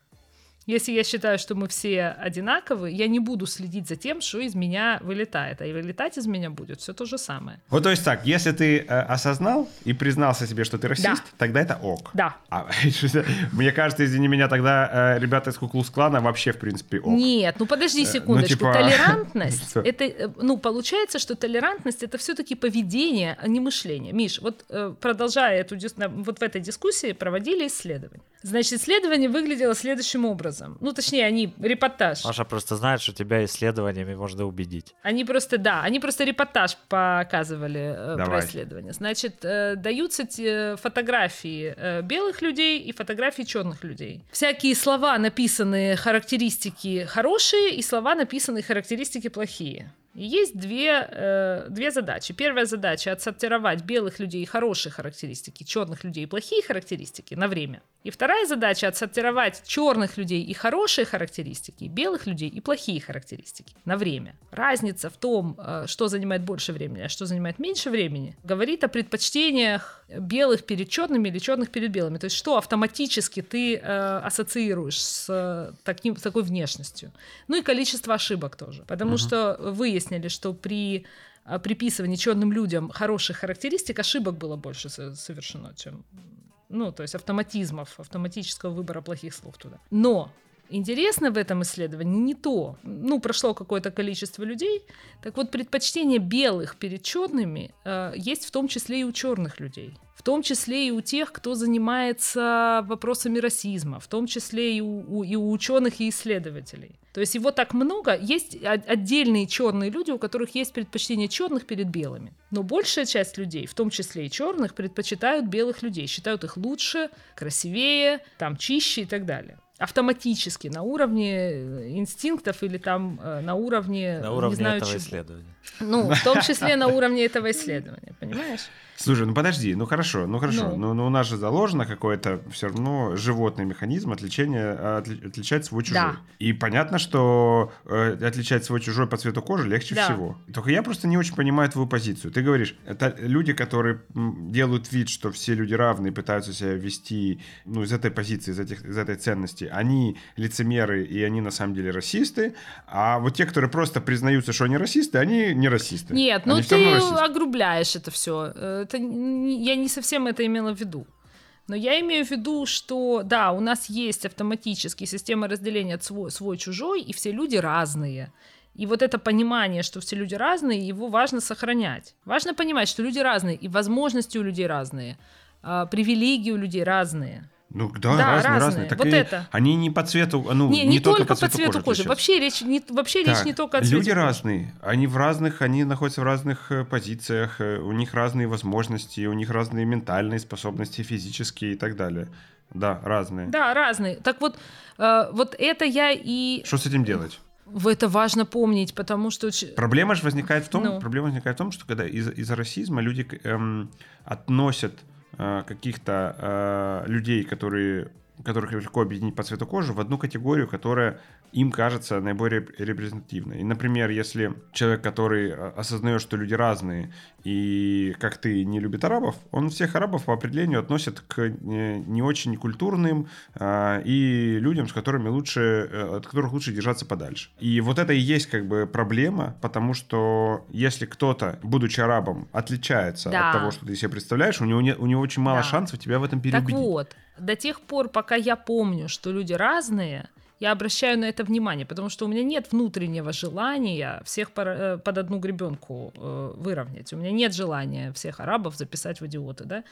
если я считаю, что мы все одинаковые, я не буду следить за тем, что из меня вылетает. А и вылетать из меня будет все то же самое. Вот то есть так, если ты э, осознал и признался себе, что ты расист, да. тогда это ок. Да. А, мне кажется, извини меня, тогда э, ребята из Куклус Клана вообще, в принципе, ок. Нет, ну подожди э, ну, секундочку. Ну, типа... Толерантность, это, э, ну, получается, что толерантность это все-таки поведение, а не мышление. Миш, вот э, продолжая эту, вот в этой дискуссии проводили исследования. Значит, исследование выглядело следующим образом. Ну, точнее, они репортаж. Маша просто знает, что тебя исследованиями можно убедить. Они просто, да, они просто репортаж показывали э, Давай. про исследование. Значит, э, даются те фотографии э, белых людей и фотографии черных людей. Всякие слова написанные характеристики хорошие и слова написанные характеристики плохие. Есть две, э, две задачи. Первая задача — отсортировать белых людей хорошие характеристики, черных людей плохие характеристики на время. И вторая задача — отсортировать черных людей и хорошие характеристики, белых людей и плохие характеристики на время. Разница в том, э, что занимает больше времени, а что занимает меньше времени, говорит о предпочтениях белых перед черными или черных перед белыми. То есть что автоматически ты э, ассоциируешь с э, таким, с такой внешностью. Ну и количество ошибок тоже. Потому uh-huh. что выяснили, что при э, приписывании черным людям хороших характеристик ошибок было больше совершено, чем ну, то есть автоматизмов, автоматического выбора плохих слов туда. Но интересно в этом исследовании не то. Ну, прошло какое-то количество людей. Так вот, предпочтение белых перед черными э, есть в том числе и у черных людей. В том числе и у тех, кто занимается вопросами расизма, в том числе и у, у, и у ученых и исследователей. То есть его так много. Есть отдельные черные люди, у которых есть предпочтение черных перед белыми. Но большая часть людей, в том числе и черных, предпочитают белых людей, считают их лучше, красивее, там чище и так далее автоматически на уровне э, инстинктов или там э, на уровне на уровне не знаю, этого чего. исследования. Ну, в том числе на уровне этого исследования, понимаешь? Слушай, ну подожди, ну хорошо, ну хорошо, ну, но, но у нас же заложено какое-то все равно животный механизм отличения, отли, отличать свой чужой. Да. И понятно, что э, отличать свой чужой по цвету кожи легче да. всего. Только я просто не очень понимаю твою позицию. Ты говоришь, это люди, которые делают вид, что все люди равны, пытаются себя вести ну, из этой позиции, из, этих, из этой ценности, они лицемеры и они на самом деле расисты, а вот те, которые просто признаются, что они расисты, они не расисты. Нет, ну ты огрубляешь это все это я не совсем это имела в виду. Но я имею в виду, что да, у нас есть автоматически система разделения свой, свой-чужой, и все люди разные. И вот это понимание, что все люди разные, его важно сохранять. Важно понимать, что люди разные, и возможности у людей разные, а, привилегии у людей разные. Ну да, да разные, разные. разные. Так вот это. Они не по цвету, ну не, не, не только, только по цвету, цвету кожи. кожи. Вообще речь не вообще так, речь не только о цвете. Люди кожи. разные, они в разных, они находятся в разных э, позициях, э, у них разные возможности, у них разные ментальные способности, физические и так далее. Да, разные. Да, разные. Так вот, э, вот это я и. Что с этим делать? В это важно помнить, потому что... Проблема же возникает в том, ну. проблема возникает в том, что когда из- из-за расизма люди эм, относят каких-то э, людей, которые которых легко объединить по цвету кожи, в одну категорию, которая им кажется наиболее репрезентативной. И, например, если человек, который а, осознает, что люди разные, и как ты не любит арабов, он всех арабов по определению относит к не очень культурным а, и людям, с которыми лучше, э, от которых лучше держаться подальше. И вот это и есть как бы проблема, потому что если кто-то, будучи арабом, отличается да. от того, что ты себе представляешь, у него, не, у него очень мало да. шансов тебя в этом переубедить. Так вот, до тех пор, пока я помню, что люди разные, я обращаю на это внимание, потому что у меня нет внутреннего желания всех э, под одну гребенку э, выровнять. У меня нет желания всех арабов записать в идиоты, да.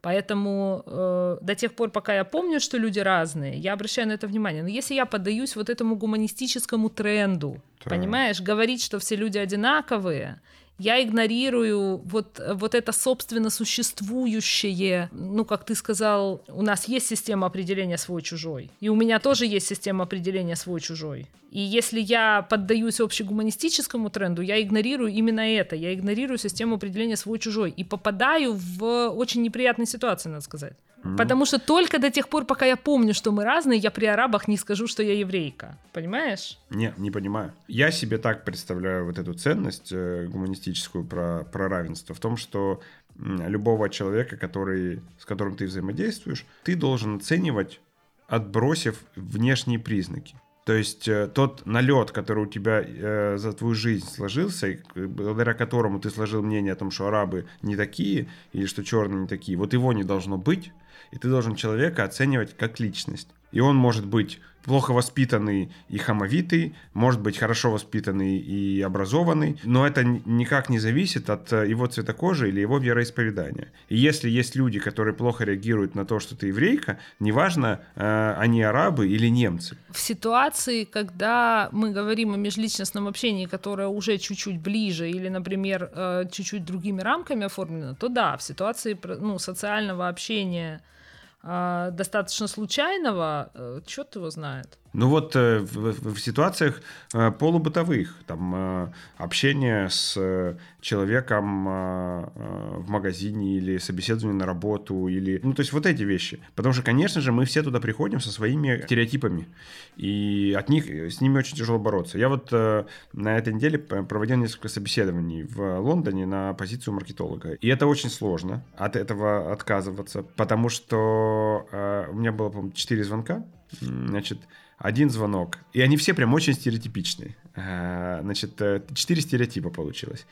Поэтому э, до тех пор, пока я помню, что люди разные, я обращаю на это внимание. Но если я поддаюсь вот этому гуманистическому тренду, да. понимаешь, говорить, что все люди одинаковые, я игнорирую вот, вот это собственно существующее, ну, как ты сказал, у нас есть система определения свой-чужой, и у меня тоже есть система определения свой-чужой. И если я поддаюсь общегуманистическому тренду, я игнорирую именно это, я игнорирую систему определения свой-чужой и попадаю в очень неприятные ситуации, надо сказать. Потому что только до тех пор, пока я помню, что мы разные, я при арабах не скажу, что я еврейка. Понимаешь? Не, не понимаю. Я себе так представляю вот эту ценность э, гуманистическую про, про равенство в том, что любого человека, который, с которым ты взаимодействуешь, ты должен оценивать, отбросив внешние признаки. То есть э, тот налет, который у тебя э, за твою жизнь сложился, и благодаря которому ты сложил мнение о том, что арабы не такие, или что черные не такие, вот его не должно быть, и ты должен человека оценивать как личность. И он может быть плохо воспитанный и хамовитый, может быть хорошо воспитанный и образованный, но это никак не зависит от э, его цвета кожи или его вероисповедания. И если есть люди, которые плохо реагируют на то, что ты еврейка, неважно, э, они арабы или немцы. В ситуации, когда мы говорим о межличностном общении, которое уже чуть-чуть ближе или, например, э, чуть-чуть другими рамками оформлено, то да, в ситуации ну, социального общения достаточно случайного, э, черт его знает. Ну вот э, в, в ситуациях э, полубытовых, там э, общение с человеком в магазине или собеседование на работу, или, ну то есть вот эти вещи. Потому что, конечно же, мы все туда приходим со своими стереотипами, и от них, с ними очень тяжело бороться. Я вот на этой неделе проводил несколько собеседований в Лондоне на позицию маркетолога, и это очень сложно от этого отказываться, потому что у меня было, по-моему, 4 звонка, значит, один звонок. И они все прям очень стереотипичные. Значит, э, четыре стереотипа получилось.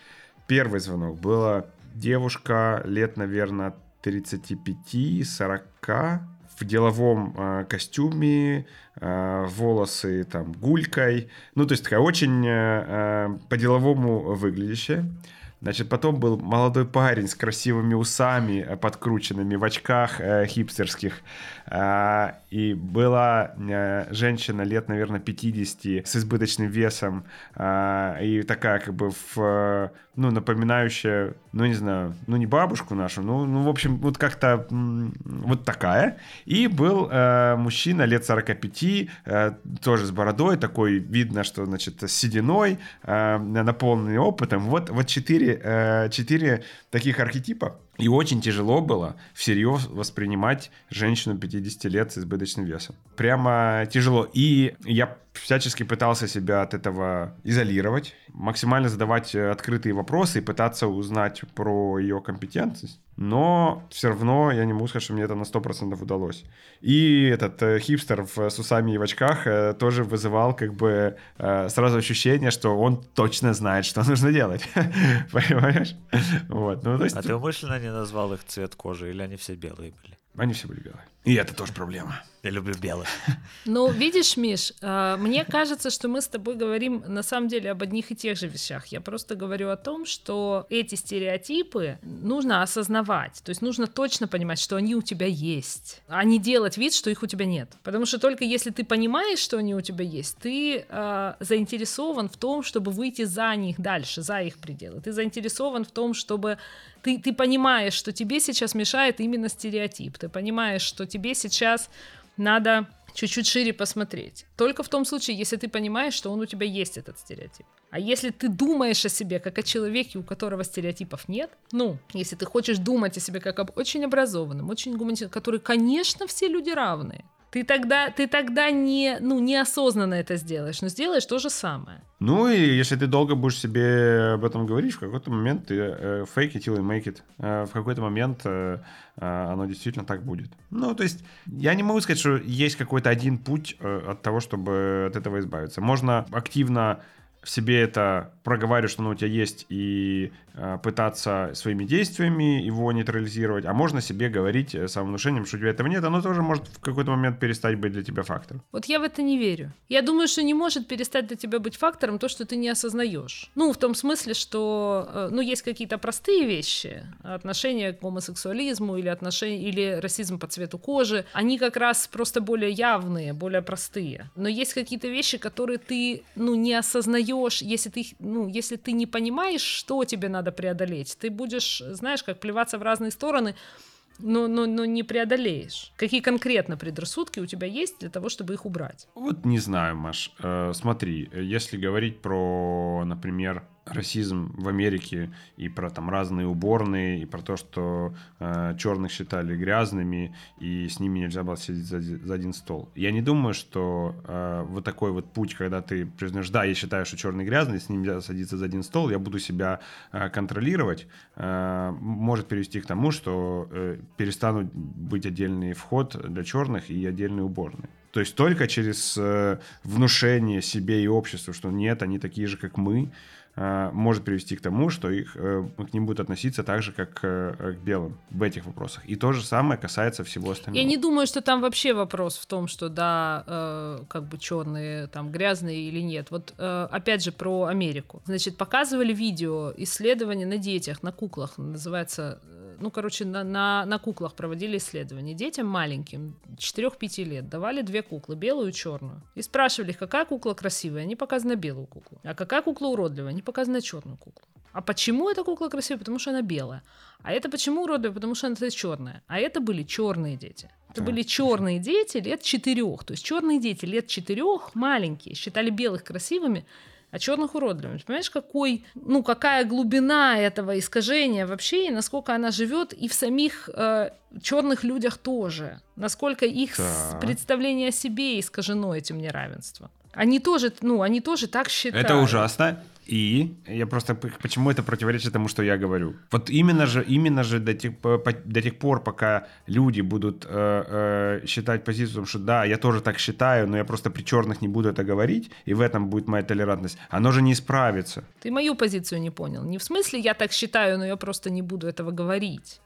Первый звонок была девушка лет, наверное, 35-40, в деловом э, костюме, э, волосы там гулькой. Ну, то есть такая очень э, э по-деловому выглядящая. Значит, потом был молодой парень с красивыми усами, э, подкрученными в очках э, хипстерских. Э, и была э, женщина лет, наверное, 50 с избыточным весом. Э, и такая как бы в, ну, напоминающая, ну, не знаю, ну, не бабушку нашу, ну, ну в общем, вот как-то вот такая. И был э, мужчина лет 45, э, тоже с бородой, такой видно, что, значит, с сединой, э, наполненный опытом. Вот, вот четыре четыре, четыре таких архетипа. И очень тяжело было всерьез воспринимать женщину 50 лет с избыточным весом. Прямо тяжело. И я всячески пытался себя от этого изолировать, максимально задавать открытые вопросы и пытаться узнать про ее компетентность но все равно я не могу сказать, что мне это на 100% удалось. И этот э, хипстер в, с усами и в очках э, тоже вызывал как бы э, сразу ощущение, что он точно знает, что нужно делать. Понимаешь? Вот. Ну, то есть... А ты умышленно не назвал их цвет кожи, или они все белые были? Они все были белые. И это тоже проблема. Я люблю белых. Ну, видишь, Миш, э, мне кажется, что мы с тобой говорим на самом деле об одних и тех же вещах. Я просто говорю о том, что эти стереотипы нужно осознавать. То есть нужно точно понимать, что они у тебя есть, а не делать вид, что их у тебя нет. Потому что только если ты понимаешь, что они у тебя есть, ты э, заинтересован в том, чтобы выйти за них дальше, за их пределы. Ты заинтересован в том, чтобы ты, ты понимаешь, что тебе сейчас мешает именно стереотип. Ты понимаешь, что тебе сейчас надо чуть-чуть шире посмотреть. Только в том случае, если ты понимаешь, что он у тебя есть, этот стереотип. А если ты думаешь о себе как о человеке, у которого стереотипов нет, ну, если ты хочешь думать о себе как об очень образованном, очень гуманитарном, который, конечно, все люди равные, ты тогда, ты тогда не, ну, неосознанно это сделаешь, но сделаешь то же самое. Ну и если ты долго будешь себе об этом говорить, в какой-то момент ты э, fake it till you make it. Э, в какой-то момент э, э, оно действительно так будет. Ну, то есть я не могу сказать, что есть какой-то один путь э, от того, чтобы от этого избавиться. Можно активно в себе это проговаривать, что оно у тебя есть, и э, пытаться своими действиями его нейтрализировать, а можно себе говорить э, самовнушением, что у тебя этого нет, оно тоже может в какой-то момент перестать быть для тебя фактором. Вот я в это не верю. Я думаю, что не может перестать для тебя быть фактором то, что ты не осознаешь. Ну, в том смысле, что, э, ну, есть какие-то простые вещи, отношения к гомосексуализму или отношения, или расизм по цвету кожи, они как раз просто более явные, более простые. Но есть какие-то вещи, которые ты, ну, не осознаешь, если ты их, ну, если ты не понимаешь, что тебе надо преодолеть, ты будешь, знаешь, как плеваться в разные стороны, но, но, но не преодолеешь. Какие конкретно предрассудки у тебя есть для того, чтобы их убрать? Вот не знаю, Маш. Э, смотри, если говорить про, например, расизм в Америке и про там разные уборные, и про то, что э, черных считали грязными, и с ними нельзя было сидеть за, за один стол. Я не думаю, что э, вот такой вот путь, когда ты признаешь, да, я считаю, что черный грязный, с ним нельзя садиться за один стол, я буду себя э, контролировать, э, может привести к тому, что э, перестанут быть отдельный вход для черных и отдельные уборные. То есть только через э, внушение себе и обществу, что нет, они такие же, как мы, может привести к тому, что их, э, к ним будут относиться так же, как э, к белым в этих вопросах. И то же самое касается всего остального. Я не думаю, что там вообще вопрос в том, что да, как бы черные, там грязные или нет. Вот опять же про Америку. Значит, показывали видео исследования на детях, на куклах, называется ну, короче, на, на, на куклах проводили исследования. Детям маленьким, 4-5 лет, давали две куклы, белую и черную. И спрашивали их, какая кукла красивая, они показаны белую куклу. А какая кукла уродливая, они показаны черную куклу. А почему эта кукла красивая? Потому что она белая. А это почему уродливая? Потому что она черная. А это были черные дети. Это были черные дети лет четырех. То есть черные дети лет четырех, маленькие, считали белых красивыми, а черных уродливыми. Понимаешь, какой, ну, какая глубина этого искажения вообще, и насколько она живет и в самих э, черных людях тоже. Насколько их да. представление о себе искажено этим неравенством. Они тоже, ну, они тоже так считают. Это ужасно. И я просто почему это противоречит тому, что я говорю. Вот именно же, именно же до тех, до тех пор, пока люди будут э, э, считать позицию, что да, я тоже так считаю, но я просто при черных не буду это говорить, и в этом будет моя толерантность, оно же не исправится. Ты мою позицию не понял. Не в смысле я так считаю, но я просто не буду этого говорить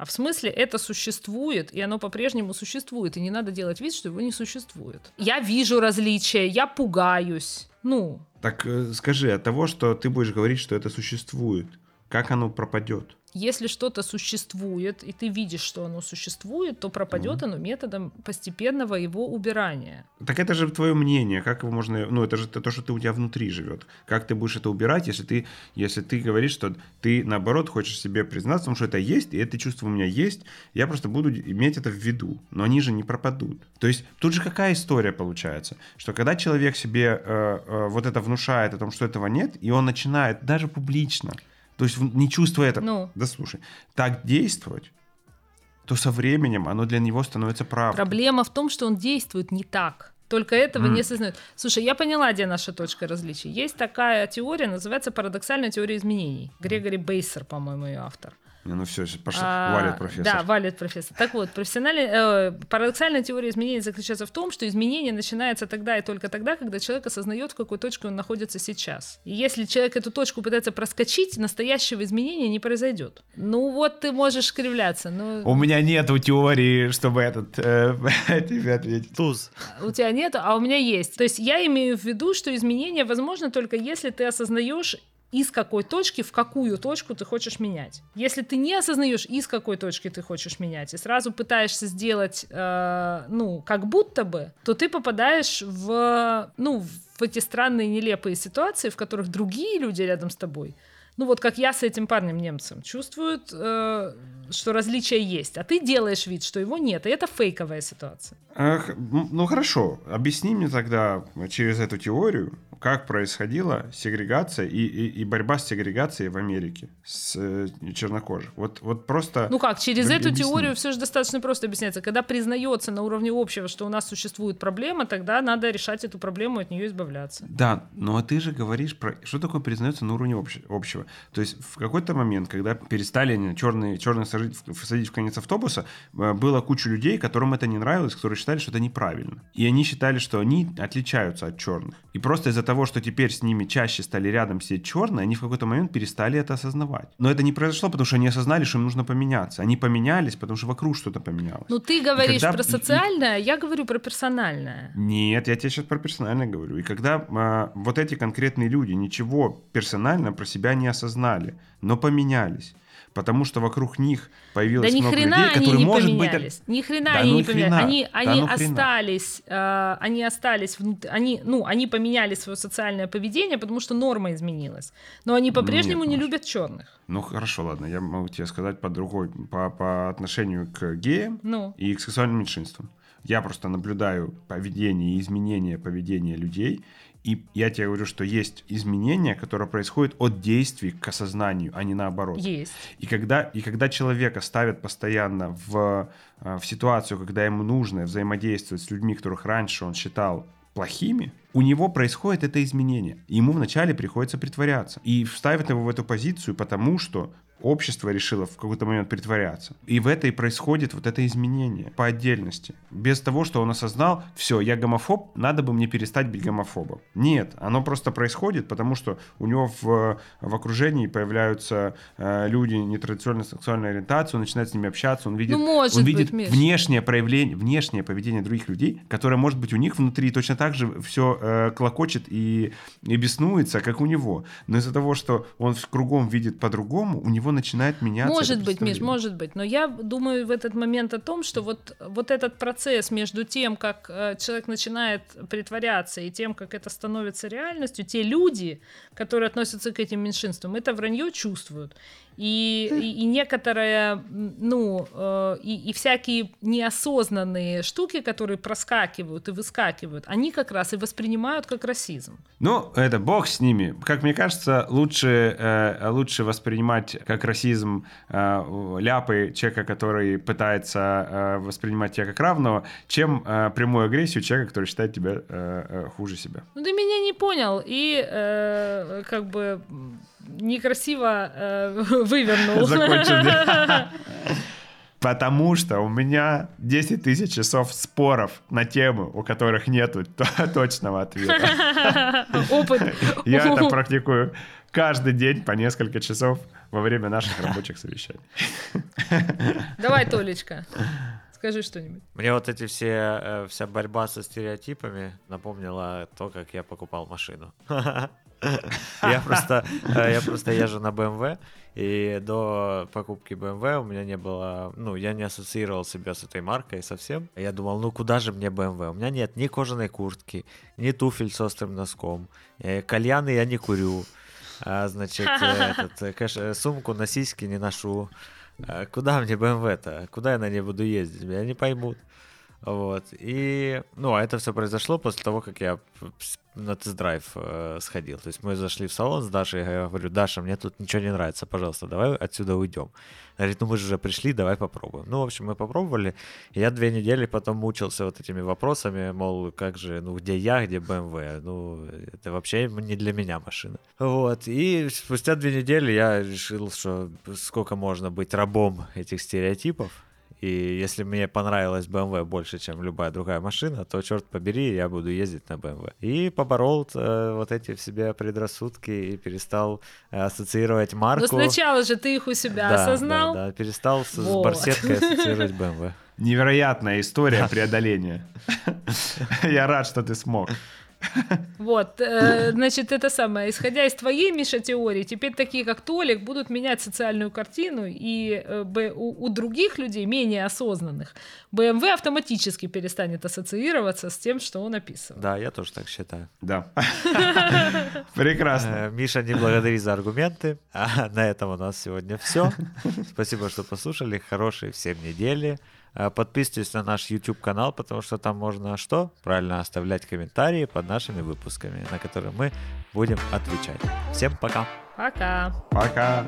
а в смысле это существует, и оно по-прежнему существует, и не надо делать вид, что его не существует. Я вижу различия, я пугаюсь. Ну. Так э, скажи, от того, что ты будешь говорить, что это существует, как оно пропадет? Если что-то существует, и ты видишь, что оно существует, то пропадет mm-hmm. оно методом постепенного его убирания. Так это же твое мнение, как его можно, ну это же то, что ты у тебя внутри живет. Как ты будешь это убирать, если ты, если ты говоришь, что ты наоборот хочешь себе признаться, потому что это есть, и это чувство у меня есть, я просто буду иметь это в виду, но они же не пропадут. То есть тут же какая история получается, что когда человек себе э, э, вот это внушает о том, что этого нет, и он начинает даже публично то есть не чувствуя это, ну. да слушай, так действовать, то со временем оно для него становится правдой. Проблема в том, что он действует не так. Только этого mm. не осознает. Слушай, я поняла, где наша точка различия. Есть такая теория, называется парадоксальная теория изменений. Грегори Бейсер, по-моему, ее автор. Ну все, пошел, а, валит профессор. Да, валит профессор. Так вот, профессиональная, э, парадоксальная теория изменений заключается в том, что изменение начинается тогда и только тогда, когда человек осознает, в какой точке он находится сейчас. И если человек эту точку пытается проскочить, настоящего изменения не произойдет. Ну вот ты можешь кривляться. Но... У меня нету теории, чтобы этот э, тебе ответить. Туз. У тебя нет, а у меня есть. То есть я имею в виду, что изменение возможно только если ты осознаешь из какой точки в какую точку ты хочешь менять. Если ты не осознаешь, из какой точки ты хочешь менять, и сразу пытаешься сделать, э, ну, как будто бы, то ты попадаешь в, ну, в эти странные нелепые ситуации, в которых другие люди рядом с тобой ну вот как я с этим парнем немцем, чувствуют, э, что различие есть, а ты делаешь вид, что его нет, и это фейковая ситуация. Ах, ну хорошо, объясни мне тогда через эту теорию, как происходила сегрегация и, и, и борьба с сегрегацией в Америке с э, чернокожих. Вот, вот просто... Ну как, через эту объясни. теорию все же достаточно просто объясняется. Когда признается на уровне общего, что у нас существует проблема, тогда надо решать эту проблему, от нее избавляться. Да, но ты же говоришь про... Что такое признается на уровне общего? То есть в какой-то момент, когда перестали черные, черные садить, садить в конец автобуса, э, было куча людей, которым это не нравилось, которые считали, что это неправильно. И они считали, что они отличаются от черных. И просто из-за того, что теперь с ними чаще стали рядом сидеть черные, они в какой-то момент перестали это осознавать. Но это не произошло, потому что они осознали, что им нужно поменяться. Они поменялись, потому что вокруг что-то поменялось. Ну ты говоришь когда... про социальное, и... я говорю про персональное. Нет, я тебе сейчас про персональное говорю. И когда а, вот эти конкретные люди ничего персонально про себя не осознали, но поменялись, потому что вокруг них появилось да много хрена людей, которые, не может поменялись. быть... Ни хрена да они ну не поменялись. Они, да они ну остались, э, они остались, они, ну, они поменяли свое социальное поведение, потому что норма изменилась. Но они по-прежнему не любят черных. Ну хорошо, ладно, я могу тебе сказать по другой, по, по отношению к геям ну. и к сексуальным меньшинствам. Я просто наблюдаю поведение и изменения поведения людей, и я тебе говорю, что есть изменения, которые происходят от действий к осознанию, а не наоборот. Есть. И когда, и когда человека ставят постоянно в, э, в ситуацию, когда ему нужно взаимодействовать с людьми, которых раньше он считал плохими, у него происходит это изменение. Ему вначале приходится притворяться. И ставят его в эту позицию, потому что общество решило в какой-то момент притворяться. И в это и происходит вот это изменение по отдельности. Без того, что он осознал, все, я гомофоб, надо бы мне перестать быть гомофобом. Нет, оно просто происходит, потому что у него в, в окружении появляются э, люди нетрадиционной сексуальной ориентации, он начинает с ними общаться, он видит, ну, может он видит быть, внешнее проявление, внешнее поведение других людей, которое может быть у них внутри точно так же все э, клокочет и, и беснуется, как у него. Но из-за того, что он кругом видит по-другому, у него начинает меняться. Может быть, Миш, может быть. Но я думаю в этот момент о том, что вот, вот этот процесс между тем, как э, человек начинает притворяться, и тем, как это становится реальностью, те люди, которые относятся к этим меньшинствам, это вранье чувствуют. И, и, и некоторые, ну, э, и, и всякие неосознанные штуки, которые проскакивают и выскакивают, они как раз и воспринимают как расизм. Ну, это бог с ними. Как мне кажется, лучше, э, лучше воспринимать как расизм э, ляпы человека, который пытается э, воспринимать тебя как равного, чем э, прямую агрессию человека, который считает тебя э, э, хуже себя. Ну, ты меня не понял. И э, как бы некрасиво э, вывернул. Закончил. Потому что у меня 10 тысяч часов споров на темы, у которых нет точного ответа. Опыт. Я это практикую каждый день по несколько часов во время наших рабочих совещаний. Давай, Толечка. Скажи что-нибудь. Мне вот эти все, э, вся борьба со стереотипами напомнила то, как я покупал машину. Я просто, э, я просто езжу на BMW, и до покупки BMW у меня не было, ну, я не ассоциировал себя с этой маркой совсем. Я думал, ну куда же мне BMW? У меня нет ни кожаной куртки, ни туфель с острым носком, э, кальяны я не курю, а, значит, этот, кэш, сумку на сиськи не ношу. А куда мне BMW-то? Куда я на ней буду ездить? Меня не поймут. Вот. И, ну, а это все произошло после того, как я на тест-драйв э, сходил. То есть мы зашли в салон с Дашей, я говорю, Даша, мне тут ничего не нравится, пожалуйста, давай отсюда уйдем. Говорит, ну мы же уже пришли, давай попробуем. Ну, в общем, мы попробовали. Я две недели потом мучился вот этими вопросами, мол, как же, ну, где я, где BMW? Ну, это вообще не для меня машина. Вот. И спустя две недели я решил, что сколько можно быть рабом этих стереотипов. И если мне понравилась BMW больше, чем любая другая машина, то, черт побери, я буду ездить на BMW. И поборол э, вот эти в себе предрассудки и перестал э, ассоциировать марку. Но сначала же ты их у себя да, осознал. Да, да, перестал с, вот. с барсеткой ассоциировать BMW. Невероятная история преодоления. Я рад, что ты смог. Вот, э, значит, это самое. Исходя из твоей, Миша, теории, теперь такие, как Толик, будут менять социальную картину, и э, у, у других людей, менее осознанных, BMW автоматически перестанет ассоциироваться с тем, что он описывал. Да, я тоже так считаю. Да. Прекрасно. Э, Миша, не благодари за аргументы. А на этом у нас сегодня все. Спасибо, что послушали. Хорошей всем недели. Э, подписывайтесь на наш YouTube канал, потому что там можно что? Правильно оставлять комментарии под нашими выпусками, на которые мы будем отвечать. Всем пока. Пока. Пока.